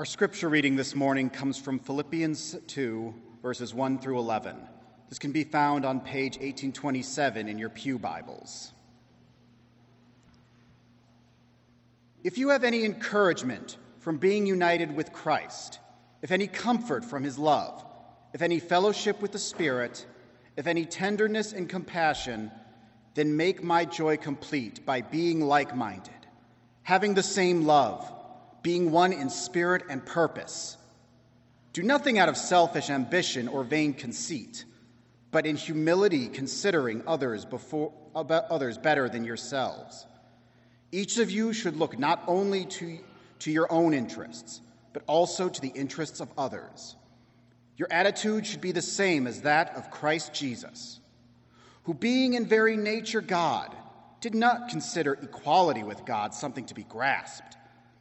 Our scripture reading this morning comes from Philippians 2, verses 1 through 11. This can be found on page 1827 in your Pew Bibles. If you have any encouragement from being united with Christ, if any comfort from his love, if any fellowship with the Spirit, if any tenderness and compassion, then make my joy complete by being like minded, having the same love, being one in spirit and purpose. Do nothing out of selfish ambition or vain conceit, but in humility considering others, before, others better than yourselves. Each of you should look not only to, to your own interests, but also to the interests of others. Your attitude should be the same as that of Christ Jesus, who, being in very nature God, did not consider equality with God something to be grasped,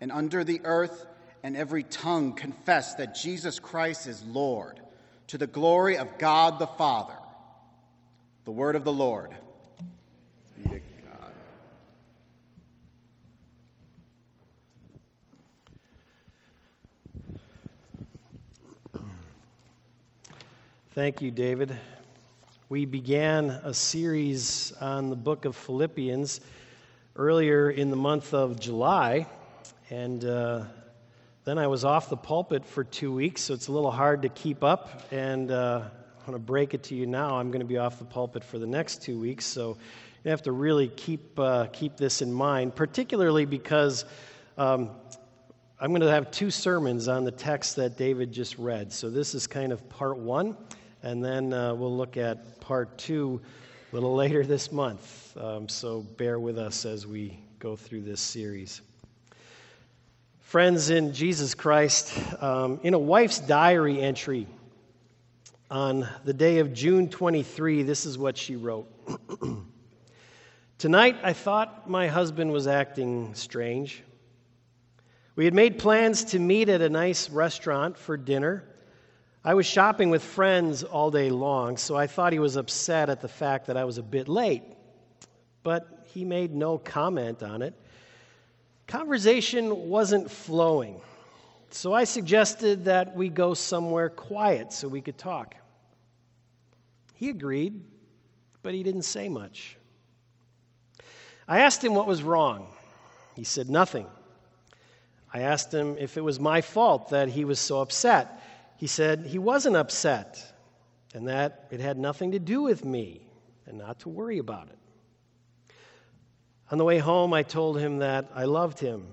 and under the earth, and every tongue confess that Jesus Christ is Lord, to the glory of God the Father. The word of the Lord. Thank you, David. We began a series on the book of Philippians earlier in the month of July, and uh, then I was off the pulpit for two weeks, so it's a little hard to keep up. And uh, I want to break it to you now. I'm going to be off the pulpit for the next two weeks, so you have to really keep, uh, keep this in mind, particularly because. Um, I'm going to have two sermons on the text that David just read. So, this is kind of part one and then uh, we'll look at part two a little later this month. Um, so bear with us as we go through this series. Friends in Jesus Christ, um, in a wife's diary entry on the day of June 23, this is what she wrote. Tonight, I thought my husband was acting strange. We had made plans to meet at a nice restaurant for dinner. I was shopping with friends all day long, so I thought he was upset at the fact that I was a bit late. But he made no comment on it. Conversation wasn't flowing, so I suggested that we go somewhere quiet so we could talk. He agreed, but he didn't say much. I asked him what was wrong. He said nothing. I asked him if it was my fault that he was so upset he said he wasn't upset and that it had nothing to do with me and not to worry about it. On the way home, I told him that I loved him.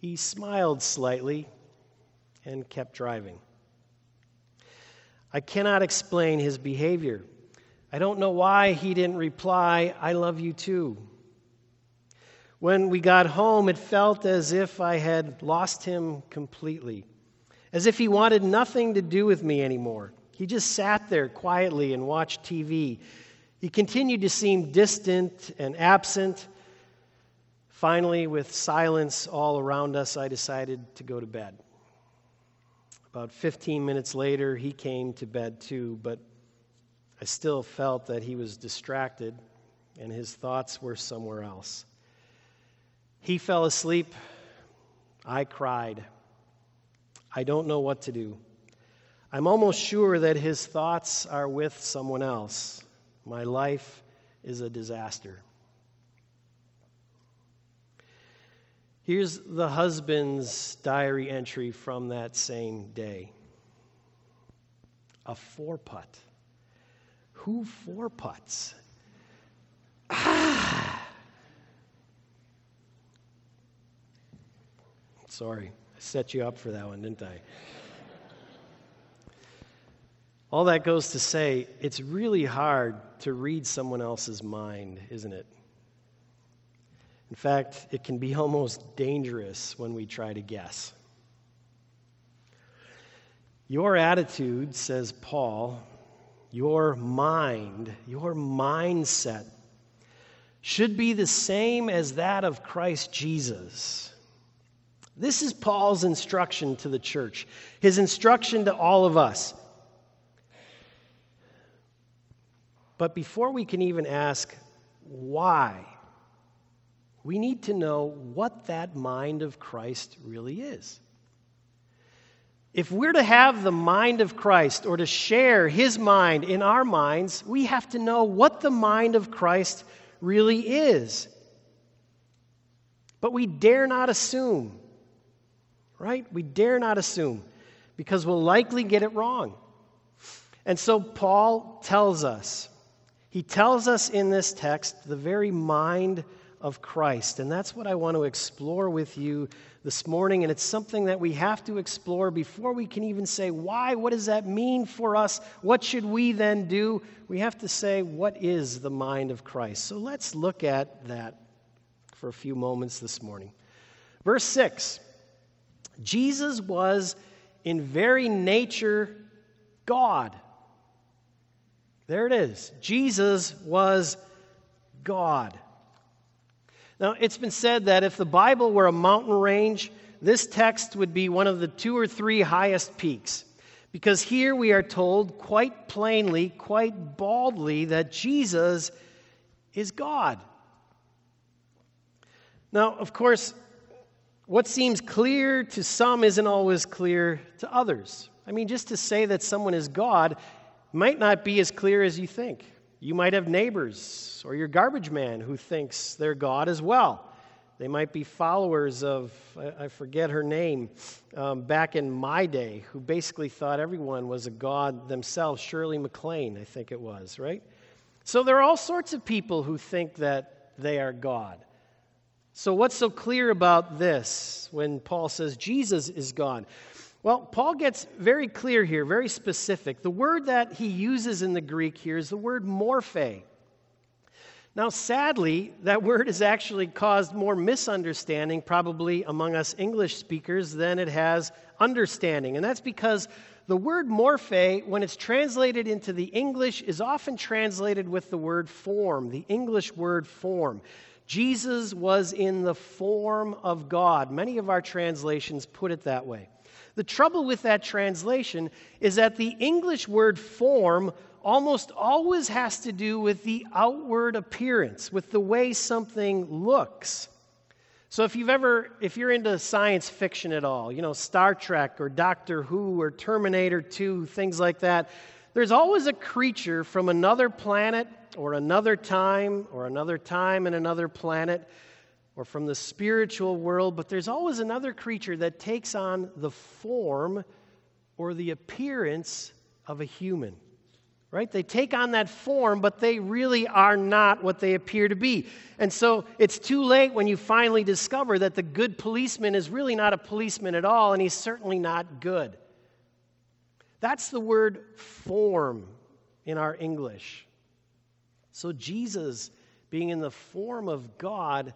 He smiled slightly and kept driving. I cannot explain his behavior. I don't know why he didn't reply, I love you too. When we got home, it felt as if I had lost him completely as if he wanted nothing to do with me anymore. He just sat there quietly and watched TV. He continued to seem distant and absent. Finally, with silence all around us, I decided to go to bed. About 15 minutes later, he came to bed too, but I still felt that he was distracted and his thoughts were somewhere else. He fell asleep. I cried. I don't know what to do. I'm almost sure that his thoughts are with someone else. My life is a disaster. Here's the husband's diary entry from that same day a four putt. Who four putts? Ah! Sorry I set you up for that one, didn't I? All that goes to say, it's really hard to read someone else's mind, isn't it? In fact, it can be almost dangerous when we try to guess. Your attitude, says Paul, your mind, your mindset, should be the same as that of Christ Jesus. This is Paul's instruction to the church, his instruction to all of us. But before we can even ask why, we need to know what that mind of Christ really is. If we're to have the mind of Christ or to share his mind in our minds, we have to know what the mind of Christ really is. But we dare not assume, right? We dare not assume because we'll likely get it wrong. And so Paul tells us, he tells us in this text the very mind of Christ. And that's what I want to explore with you this morning. And it's something that we have to explore before we can even say, why? What does that mean for us? What should we then do? We have to say, what is the mind of Christ? So let's look at that for a few moments this morning. Verse 6 Jesus was in very nature God. There it is. Jesus was God. Now, it's been said that if the Bible were a mountain range, this text would be one of the two or three highest peaks. Because here we are told quite plainly, quite baldly, that Jesus is God. Now, of course, what seems clear to some isn't always clear to others. I mean, just to say that someone is God might not be as clear as you think. You might have neighbors or your garbage man who thinks they're God as well. They might be followers of, I forget her name, um, back in my day, who basically thought everyone was a God themselves. Shirley MacLaine, I think it was, right? So there are all sorts of people who think that they are God. So, what's so clear about this when Paul says Jesus is God? Well, Paul gets very clear here, very specific. The word that he uses in the Greek here is the word morphe. Now, sadly, that word has actually caused more misunderstanding, probably among us English speakers, than it has understanding. And that's because the word morphe, when it's translated into the English, is often translated with the word form, the English word form. Jesus was in the form of God. Many of our translations put it that way. The trouble with that translation is that the English word form almost always has to do with the outward appearance, with the way something looks. So if you've ever if you're into science fiction at all, you know, Star Trek or Doctor Who or Terminator 2, things like that, there's always a creature from another planet or another time or another time and another planet or from the spiritual world, but there's always another creature that takes on the form or the appearance of a human. Right? They take on that form, but they really are not what they appear to be. And so it's too late when you finally discover that the good policeman is really not a policeman at all, and he's certainly not good. That's the word form in our English. So Jesus, being in the form of God,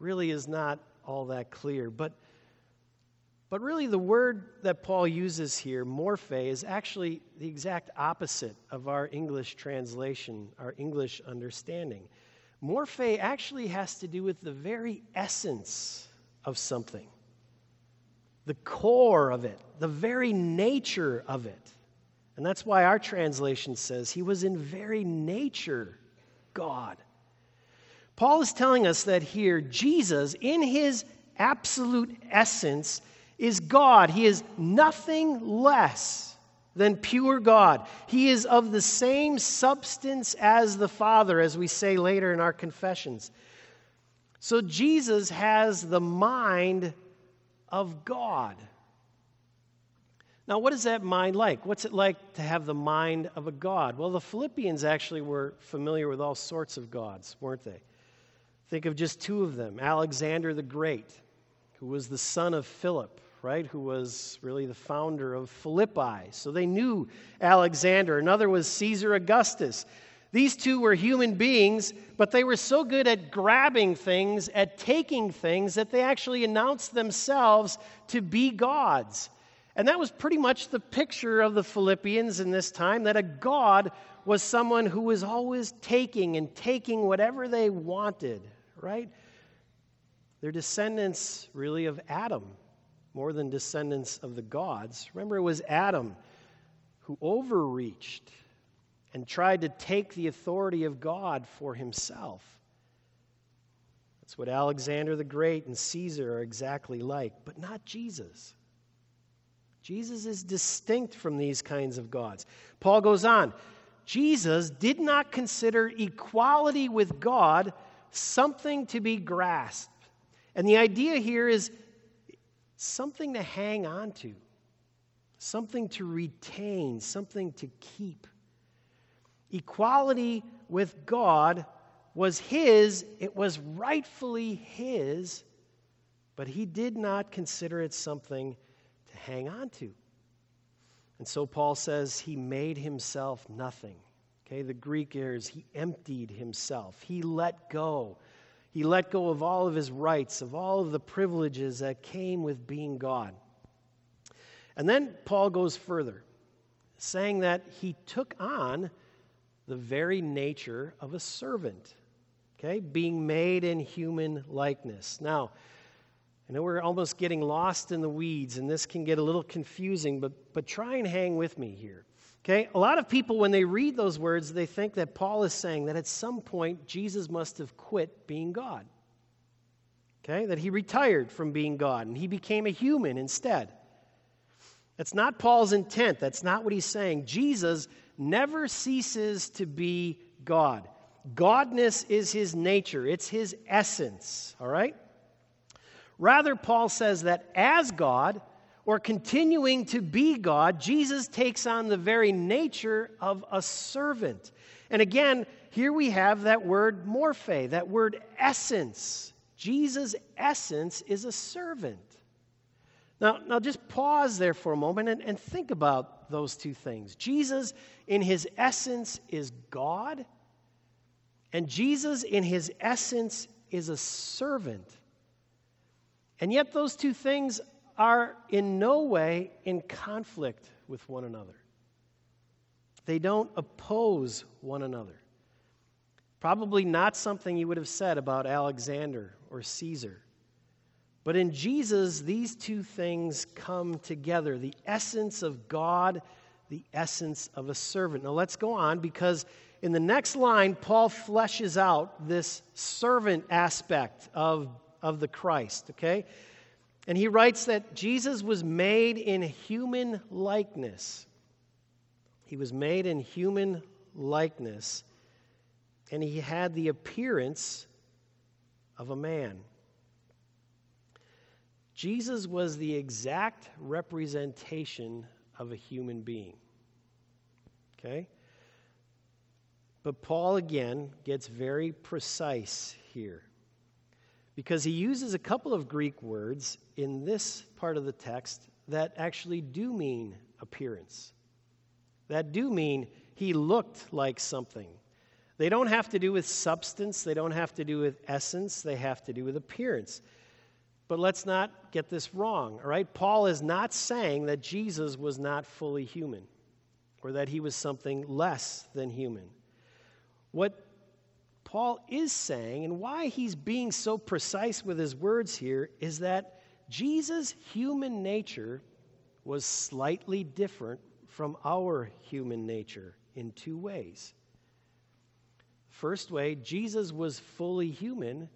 really is not all that clear. But, but really, the word that Paul uses here, morphe, is actually the exact opposite of our English translation, our English understanding. Morphe actually has to do with the very essence of something, the core of it, the very nature of it. And that's why our translation says he was in very nature God. Paul is telling us that here, Jesus, in his absolute essence, is God. He is nothing less than pure God. He is of the same substance as the Father, as we say later in our confessions. So Jesus has the mind of God. Now, what is that mind like? What's it like to have the mind of a God? Well, the Philippians actually were familiar with all sorts of gods, weren't they? Think of just two of them Alexander the Great, who was the son of Philip, right? Who was really the founder of Philippi. So they knew Alexander. Another was Caesar Augustus. These two were human beings, but they were so good at grabbing things, at taking things, that they actually announced themselves to be gods. And that was pretty much the picture of the Philippians in this time that a God was someone who was always taking and taking whatever they wanted, right? They're descendants, really, of Adam more than descendants of the gods. Remember, it was Adam who overreached and tried to take the authority of God for himself. That's what Alexander the Great and Caesar are exactly like, but not Jesus. Jesus is distinct from these kinds of gods. Paul goes on Jesus did not consider equality with God something to be grasped. And the idea here is something to hang on to, something to retain, something to keep. Equality with God was his, it was rightfully his, but he did not consider it something to hang on to. And so Paul says he made himself nothing. Okay, the Greek is he emptied himself. He let go. He let go of all of his rights, of all of the privileges that came with being God. And then Paul goes further, saying that he took on the very nature of a servant, okay, being made in human likeness. Now, I know we're almost getting lost in the weeds, and this can get a little confusing, but, but try and hang with me here. Okay? A lot of people, when they read those words, they think that Paul is saying that at some point Jesus must have quit being God. Okay? That he retired from being God and he became a human instead. That's not Paul's intent. That's not what he's saying. Jesus never ceases to be God. Godness is his nature, it's his essence. All right? Rather, Paul says that as God, or continuing to be God, Jesus takes on the very nature of a servant. And again, here we have that word morphe, that word essence. Jesus' essence is a servant. Now, now just pause there for a moment and, and think about those two things. Jesus, in his essence, is God, and Jesus, in his essence, is a servant. And yet, those two things are in no way in conflict with one another. They don't oppose one another. Probably not something you would have said about Alexander or Caesar. But in Jesus, these two things come together the essence of God, the essence of a servant. Now let's go on because in the next line, Paul fleshes out this servant aspect of of the Christ, okay? And he writes that Jesus was made in human likeness. He was made in human likeness, and he had the appearance of a man. Jesus was the exact representation of a human being. Okay? But Paul again gets very precise here because he uses a couple of Greek words in this part of the text that actually do mean appearance, that do mean he looked like something. They don't have to do with substance, they don't have to do with essence, they have to do with appearance. But let's not get this wrong, all right? Paul is not saying that Jesus was not fully human or that he was something less than human. What Paul is saying, and why he's being so precise with his words here, is that Jesus' human nature was slightly different from our human nature in two ways. First way, Jesus was fully human,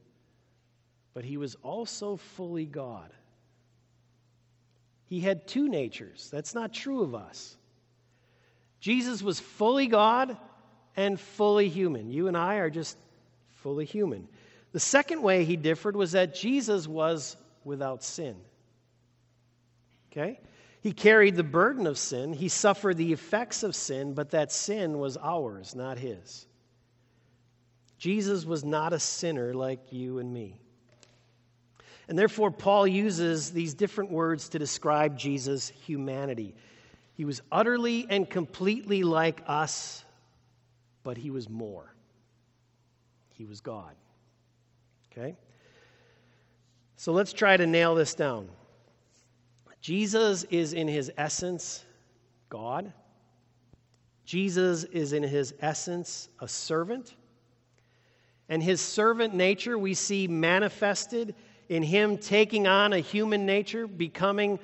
but he was also fully God. He had two natures. That's not true of us. Jesus was fully God and fully human. You and I are just fully human. The second way he differed was that Jesus was without sin. Okay? He carried the burden of sin, he suffered the effects of sin, but that sin was ours, not his. Jesus was not a sinner like you and me. And therefore, Paul uses these different words to describe Jesus' humanity. He was utterly and completely like us, but he was more. He was God. Okay? So let's try to nail this down. Jesus is in his essence God. Jesus is in his essence a servant. And his servant nature we see manifested in him taking on a human nature, becoming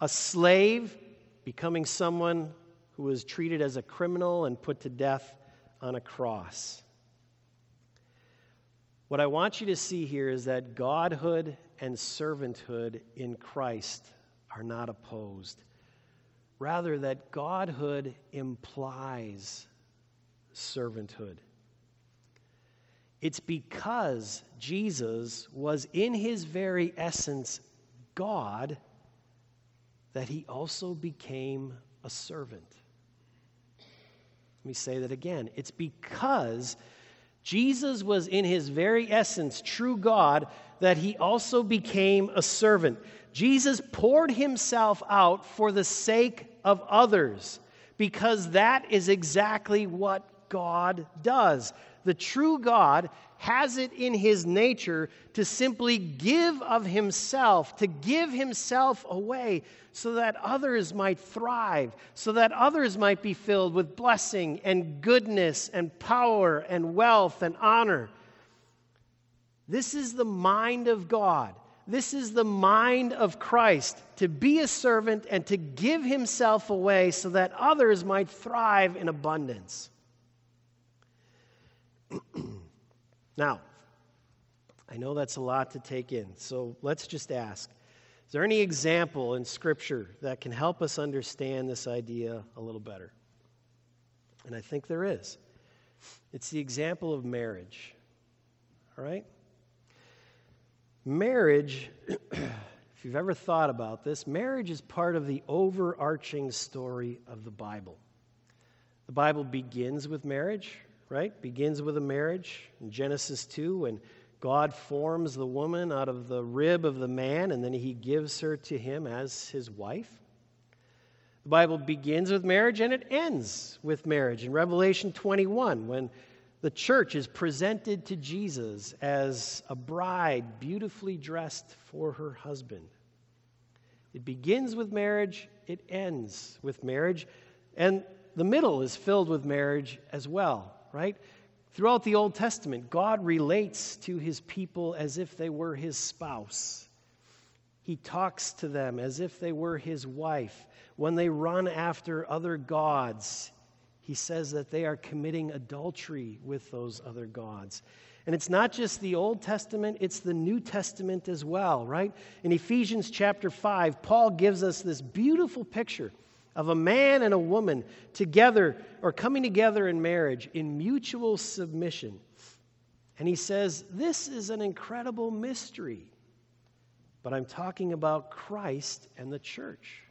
a slave, becoming someone who was treated as a criminal and put to death on a cross. What I want you to see here is that godhood and servanthood in Christ are not opposed. Rather, that godhood implies servanthood. It's because Jesus was in his very essence God that he also became a servant. Let me say that again. It's because Jesus was in his very essence true God that he also became a servant. Jesus poured himself out for the sake of others because that is exactly what God does. The true God has it in his nature to simply give of himself, to give himself away so that others might thrive, so that others might be filled with blessing and goodness and power and wealth and honor. This is the mind of God. This is the mind of Christ to be a servant and to give himself away so that others might thrive in abundance. Now, I know that's a lot to take in, so let's just ask Is there any example in Scripture that can help us understand this idea a little better? And I think there is. It's the example of marriage. All right? Marriage, if you've ever thought about this, marriage is part of the overarching story of the Bible. The Bible begins with marriage, right? Begins with a marriage in Genesis 2 when God forms the woman out of the rib of the man and then he gives her to him as his wife. The Bible begins with marriage and it ends with marriage. In Revelation 21, when the church is presented to Jesus as a bride beautifully dressed for her husband. It begins with marriage, it ends with marriage, and the middle is filled with marriage as well right? Throughout the Old Testament, God relates to his people as if they were his spouse. He talks to them as if they were his wife. When they run after other gods, he says that they are committing adultery with those other gods. And it's not just the Old Testament, it's the New Testament as well, right? In Ephesians chapter 5, Paul gives us this beautiful picture of a man and a woman together or coming together in marriage in mutual submission. And he says, This is an incredible mystery. But I'm talking about Christ and the church.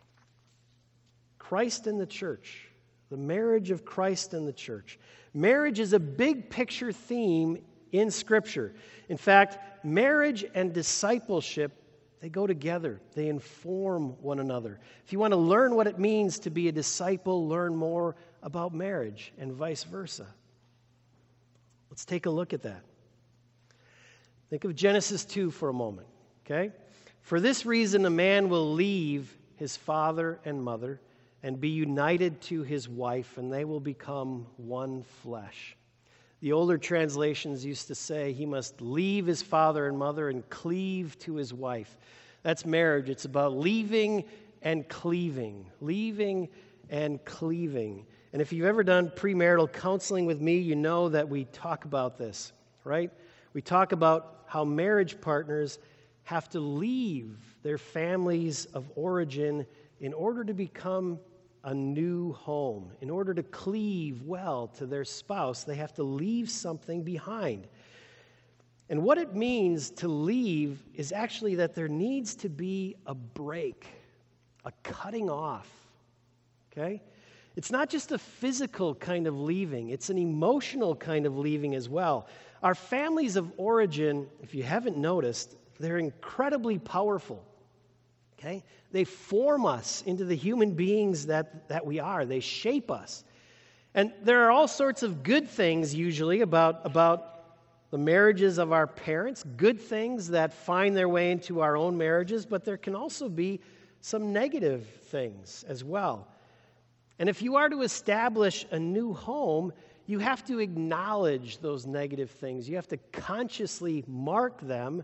Christ and the church. The marriage of Christ and the church. Marriage is a big picture theme in Scripture. In fact, marriage and discipleship they go together, they inform one another. If you want to learn what it means to be a disciple, learn more about marriage and vice versa. Let's take a look at that. Think of Genesis 2 for a moment, okay? For this reason, a man will leave his father and mother and be united to his wife, and they will become one flesh. The older translations used to say he must leave his father and mother and cleave to his wife. That's marriage. It's about leaving and cleaving. Leaving and cleaving. And if you've ever done premarital counseling with me, you know that we talk about this, right? We talk about how marriage partners have to leave their families of origin in order to become a new home. In order to cleave well to their spouse, they have to leave something behind. And what it means to leave is actually that there needs to be a break, a cutting off. Okay? It's not just a physical kind of leaving, it's an emotional kind of leaving as well. Our families of origin, if you haven't noticed, they're incredibly powerful. Okay? They form us into the human beings that, that we are, they shape us. And there are all sorts of good things usually about, about the marriages of our parents, good things that find their way into our own marriages, but there can also be some negative things as well. And if you are to establish a new home, you have to acknowledge those negative things. You have to consciously mark them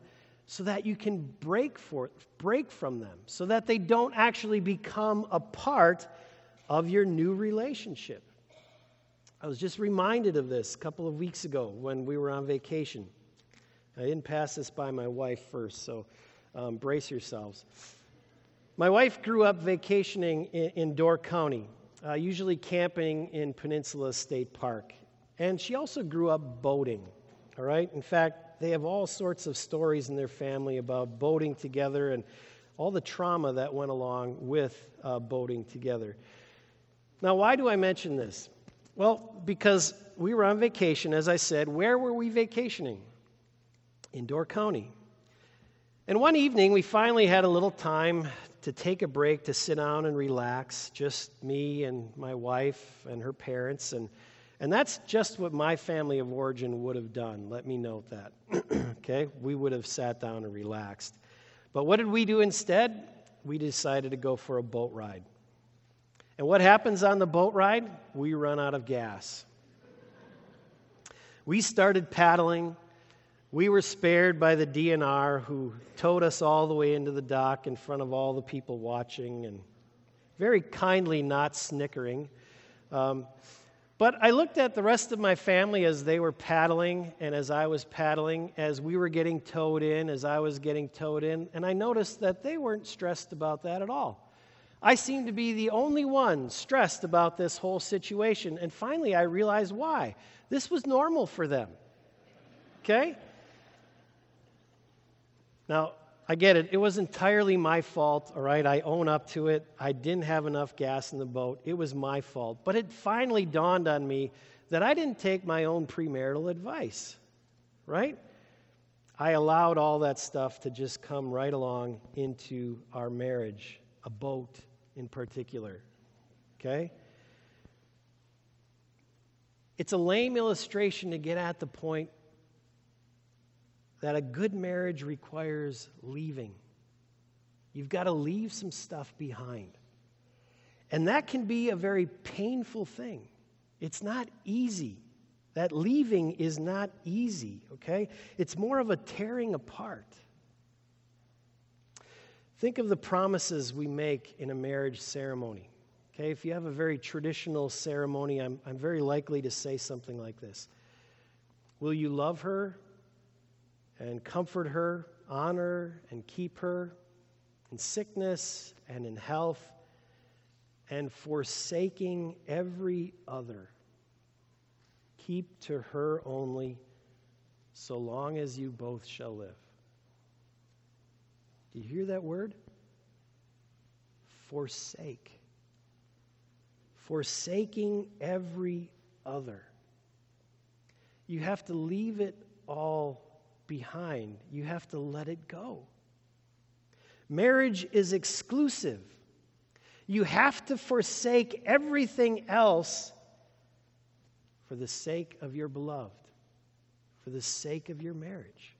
so that you can break, for, break from them, so that they don't actually become a part of your new relationship. I was just reminded of this a couple of weeks ago when we were on vacation. I didn't pass this by my wife first, so um, brace yourselves. My wife grew up vacationing in, in Door County, uh, usually camping in Peninsula State Park. And she also grew up boating, all right? In fact, they have all sorts of stories in their family about boating together and all the trauma that went along with uh, boating together. Now, why do I mention this? Well, because we were on vacation, as I said. Where were we vacationing? In Door County. And one evening, we finally had a little time to take a break, to sit down and relax, just me and my wife and her parents. And, and that's just what my family of origin would have done. Let me note that. okay? We would have sat down and relaxed. But what did we do instead? We decided to go for a boat ride. And what happens on the boat ride? We run out of gas. We started paddling. We were spared by the DNR who towed us all the way into the dock in front of all the people watching and very kindly not snickering. Um, but I looked at the rest of my family as they were paddling and as I was paddling, as we were getting towed in, as I was getting towed in, and I noticed that they weren't stressed about that at all. I seemed to be the only one stressed about this whole situation. And finally, I realized why. This was normal for them. Okay? Now, I get it. It was entirely my fault, all right? I own up to it. I didn't have enough gas in the boat. It was my fault. But it finally dawned on me that I didn't take my own premarital advice, right? I allowed all that stuff to just come right along into our marriage, a boat, in particular. Okay? It's a lame illustration to get at the point that a good marriage requires leaving. You've got to leave some stuff behind. And that can be a very painful thing. It's not easy. That leaving is not easy, okay? It's more of a tearing apart. Think of the promises we make in a marriage ceremony. Okay, if you have a very traditional ceremony, I'm, I'm very likely to say something like this Will you love her and comfort her, honor and keep her in sickness and in health, and forsaking every other? Keep to her only so long as you both shall live. Do you hear that word? Forsake. Forsaking every other. You have to leave it all behind, you have to let it go. Marriage is exclusive. You have to forsake everything else for the sake of your beloved, for the sake of your marriage.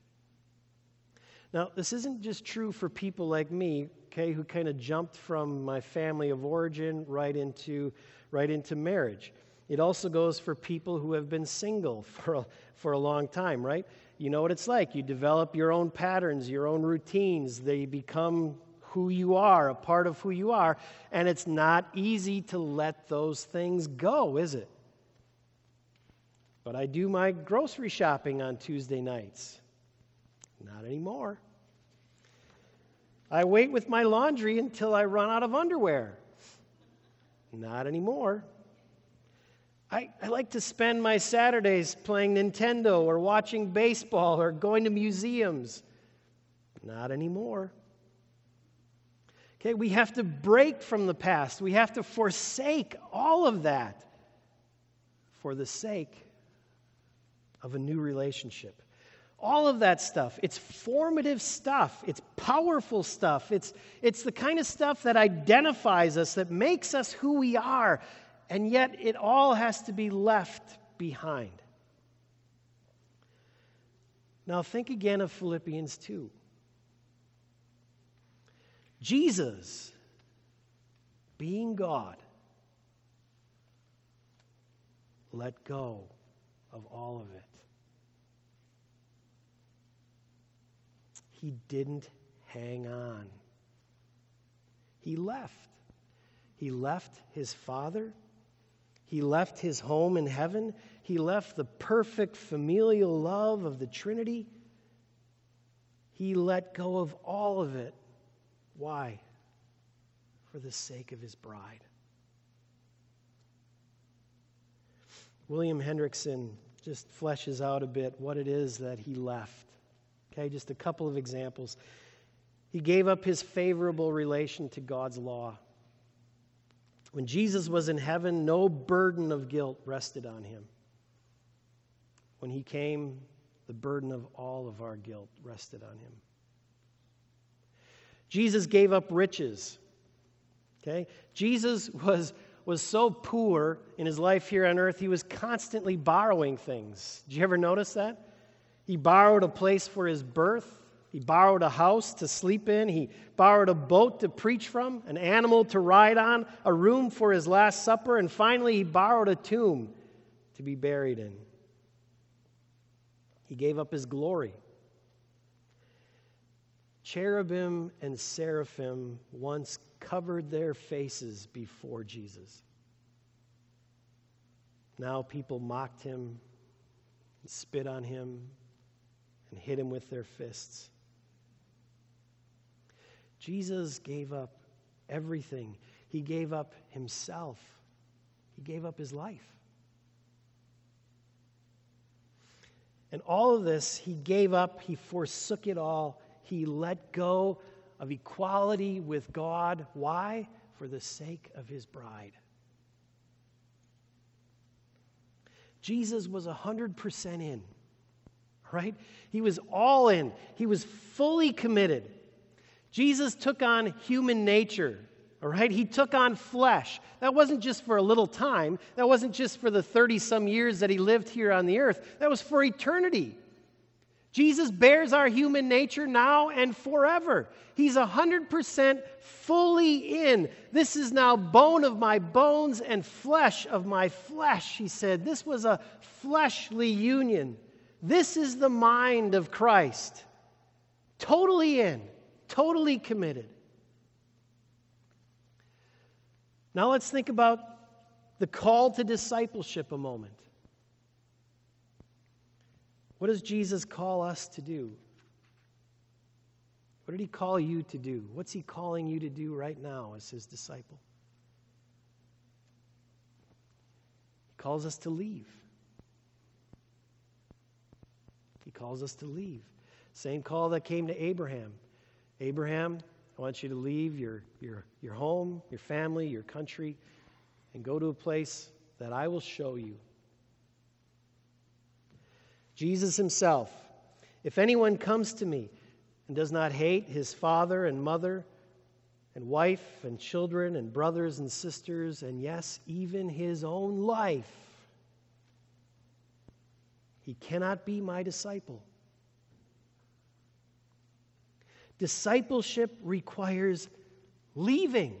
Now, this isn't just true for people like me, okay, who kind of jumped from my family of origin right into, right into marriage. It also goes for people who have been single for a, for a long time, right? You know what it's like. You develop your own patterns, your own routines. They become who you are, a part of who you are, and it's not easy to let those things go, is it? But I do my grocery shopping on Tuesday nights. Not anymore. I wait with my laundry until I run out of underwear. Not anymore. I, I like to spend my Saturdays playing Nintendo or watching baseball or going to museums. Not anymore. Okay, we have to break from the past. We have to forsake all of that for the sake of a new relationship. All of that stuff. It's formative stuff. It's powerful stuff. It's, it's the kind of stuff that identifies us, that makes us who we are. And yet, it all has to be left behind. Now, think again of Philippians 2. Jesus being God, let go of all of it. He didn't hang on. He left. He left his father. He left his home in heaven. He left the perfect familial love of the Trinity. He let go of all of it. Why? For the sake of his bride. William Hendriksen just fleshes out a bit what it is that he left. Okay, just a couple of examples. He gave up his favorable relation to God's law. When Jesus was in heaven, no burden of guilt rested on him. When he came, the burden of all of our guilt rested on him. Jesus gave up riches. Okay? Jesus was, was so poor in his life here on earth, he was constantly borrowing things. Did you ever notice that? He borrowed a place for his birth. He borrowed a house to sleep in. He borrowed a boat to preach from, an animal to ride on, a room for his last supper, and finally, he borrowed a tomb to be buried in. He gave up his glory. Cherubim and seraphim once covered their faces before Jesus. Now people mocked him, spit on him, and hit him with their fists. Jesus gave up everything. He gave up himself, he gave up his life. And all of this, he gave up, he forsook it all, he let go of equality with God. Why? For the sake of his bride. Jesus was 100% in, right? He was all in, he was fully committed. Jesus took on human nature, all right? He took on flesh. That wasn't just for a little time, that wasn't just for the 30 some years that he lived here on the earth, that was for eternity. Jesus bears our human nature now and forever. He's 100% fully in. This is now bone of my bones and flesh of my flesh, he said. This was a fleshly union. This is the mind of Christ. Totally in totally committed. Now let's think about the call to discipleship a moment. What does Jesus call us to do? What did he call you to do? What's he calling you to do right now as his disciple? He calls us to leave. He calls us to leave. Same call that came to Abraham. Abraham, I want you to leave your, your, your home, your family, your country, and go to a place that I will show you. Jesus himself, if anyone comes to me and does not hate his father and mother, and wife and children and brothers and sisters, and yes, even his own life, he cannot be my disciple. Discipleship requires leaving.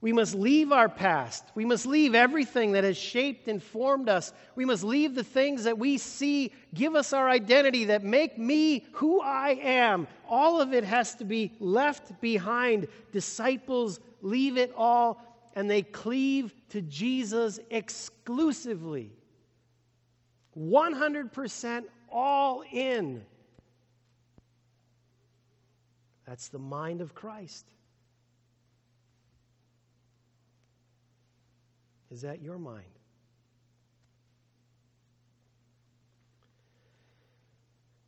We must leave our past. We must leave everything that has shaped and formed us. We must leave the things that we see give us our identity, that make me who I am. All of it has to be left behind. Disciples leave it all and they cleave to Jesus exclusively. 100% all in. That's the mind of Christ. Is that your mind?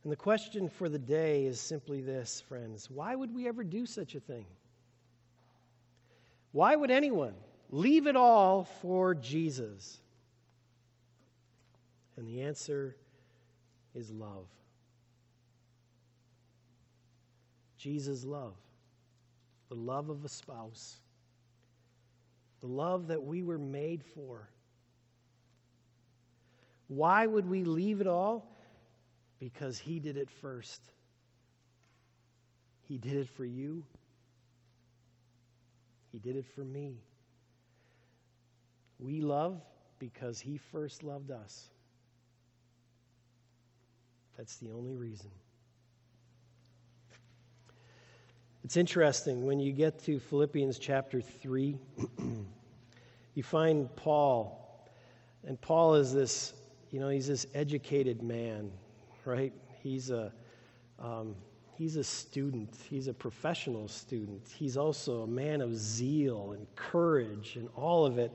And the question for the day is simply this, friends. Why would we ever do such a thing? Why would anyone leave it all for Jesus? And the answer is love. Jesus' love, the love of a spouse, the love that we were made for. Why would we leave it all? Because He did it first. He did it for you, He did it for me. We love because he first loved us. That's the only reason. It's interesting when you get to Philippians chapter 3, you find Paul. And Paul is this, you know, he's this educated man, right? He's a, um, he's a student, he's a professional student. He's also a man of zeal and courage and all of it.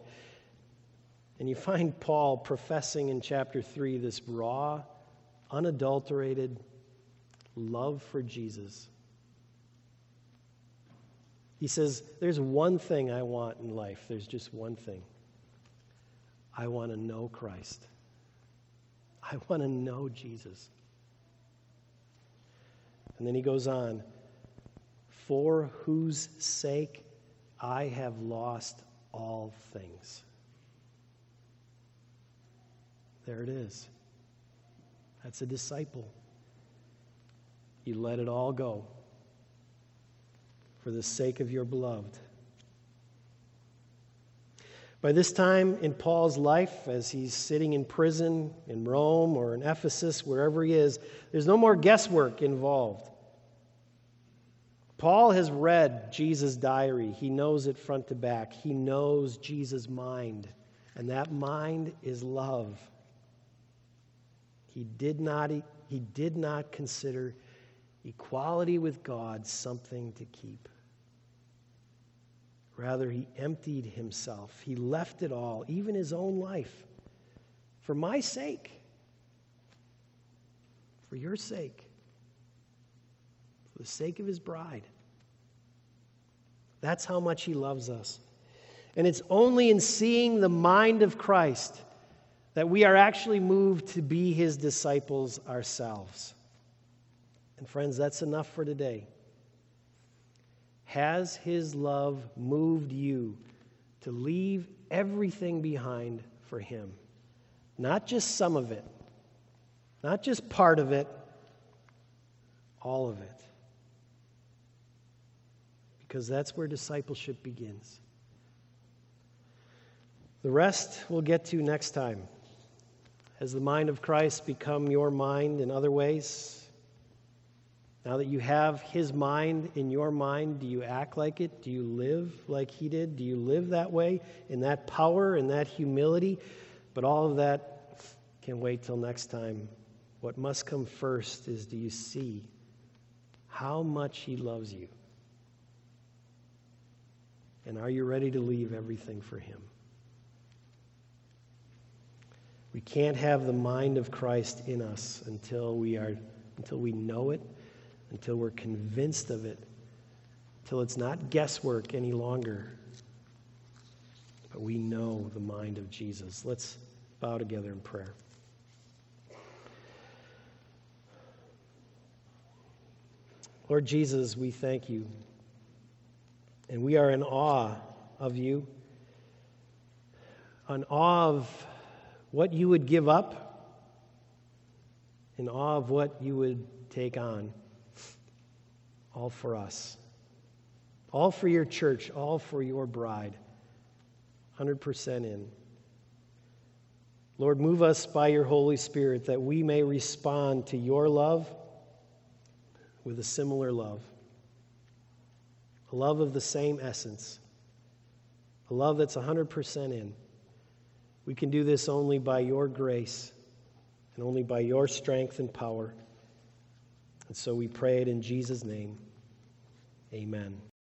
And you find Paul professing in chapter 3 this raw, unadulterated love for Jesus. He says, There's one thing I want in life. There's just one thing. I want to know Christ. I want to know Jesus. And then he goes on, For whose sake I have lost all things. There it is. That's a disciple. You let it all go for the sake of your beloved. By this time in Paul's life, as he's sitting in prison in Rome or in Ephesus, wherever he is, there's no more guesswork involved. Paul has read Jesus' diary. He knows it front to back. He knows Jesus' mind, and that mind is love. He did not, he did not consider equality with God something to keep. Rather, he emptied himself. He left it all, even his own life, for my sake, for your sake, for the sake of his bride. That's how much he loves us. And it's only in seeing the mind of Christ that we are actually moved to be his disciples ourselves. And friends, that's enough for today. Has his love moved you to leave everything behind for him? Not just some of it, not just part of it, all of it. Because that's where discipleship begins. The rest we'll get to next time. Has the mind of Christ become your mind in other ways? Now that you have his mind in your mind, do you act like it? Do you live like he did? Do you live that way, in that power, in that humility? But all of that can wait till next time. What must come first is do you see how much he loves you? And are you ready to leave everything for him? We can't have the mind of Christ in us until we are until we know it until we're convinced of it, until it's not guesswork any longer. But we know the mind of Jesus. Let's bow together in prayer. Lord Jesus, we thank you. And we are in awe of you, in awe of what you would give up, in awe of what you would take on all for us, all for your church, all for your bride, 100% in. Lord, move us by your Holy Spirit that we may respond to your love with a similar love, a love of the same essence, a love that's 100% in. We can do this only by your grace and only by your strength and power. And so we pray it in Jesus' name. Amen.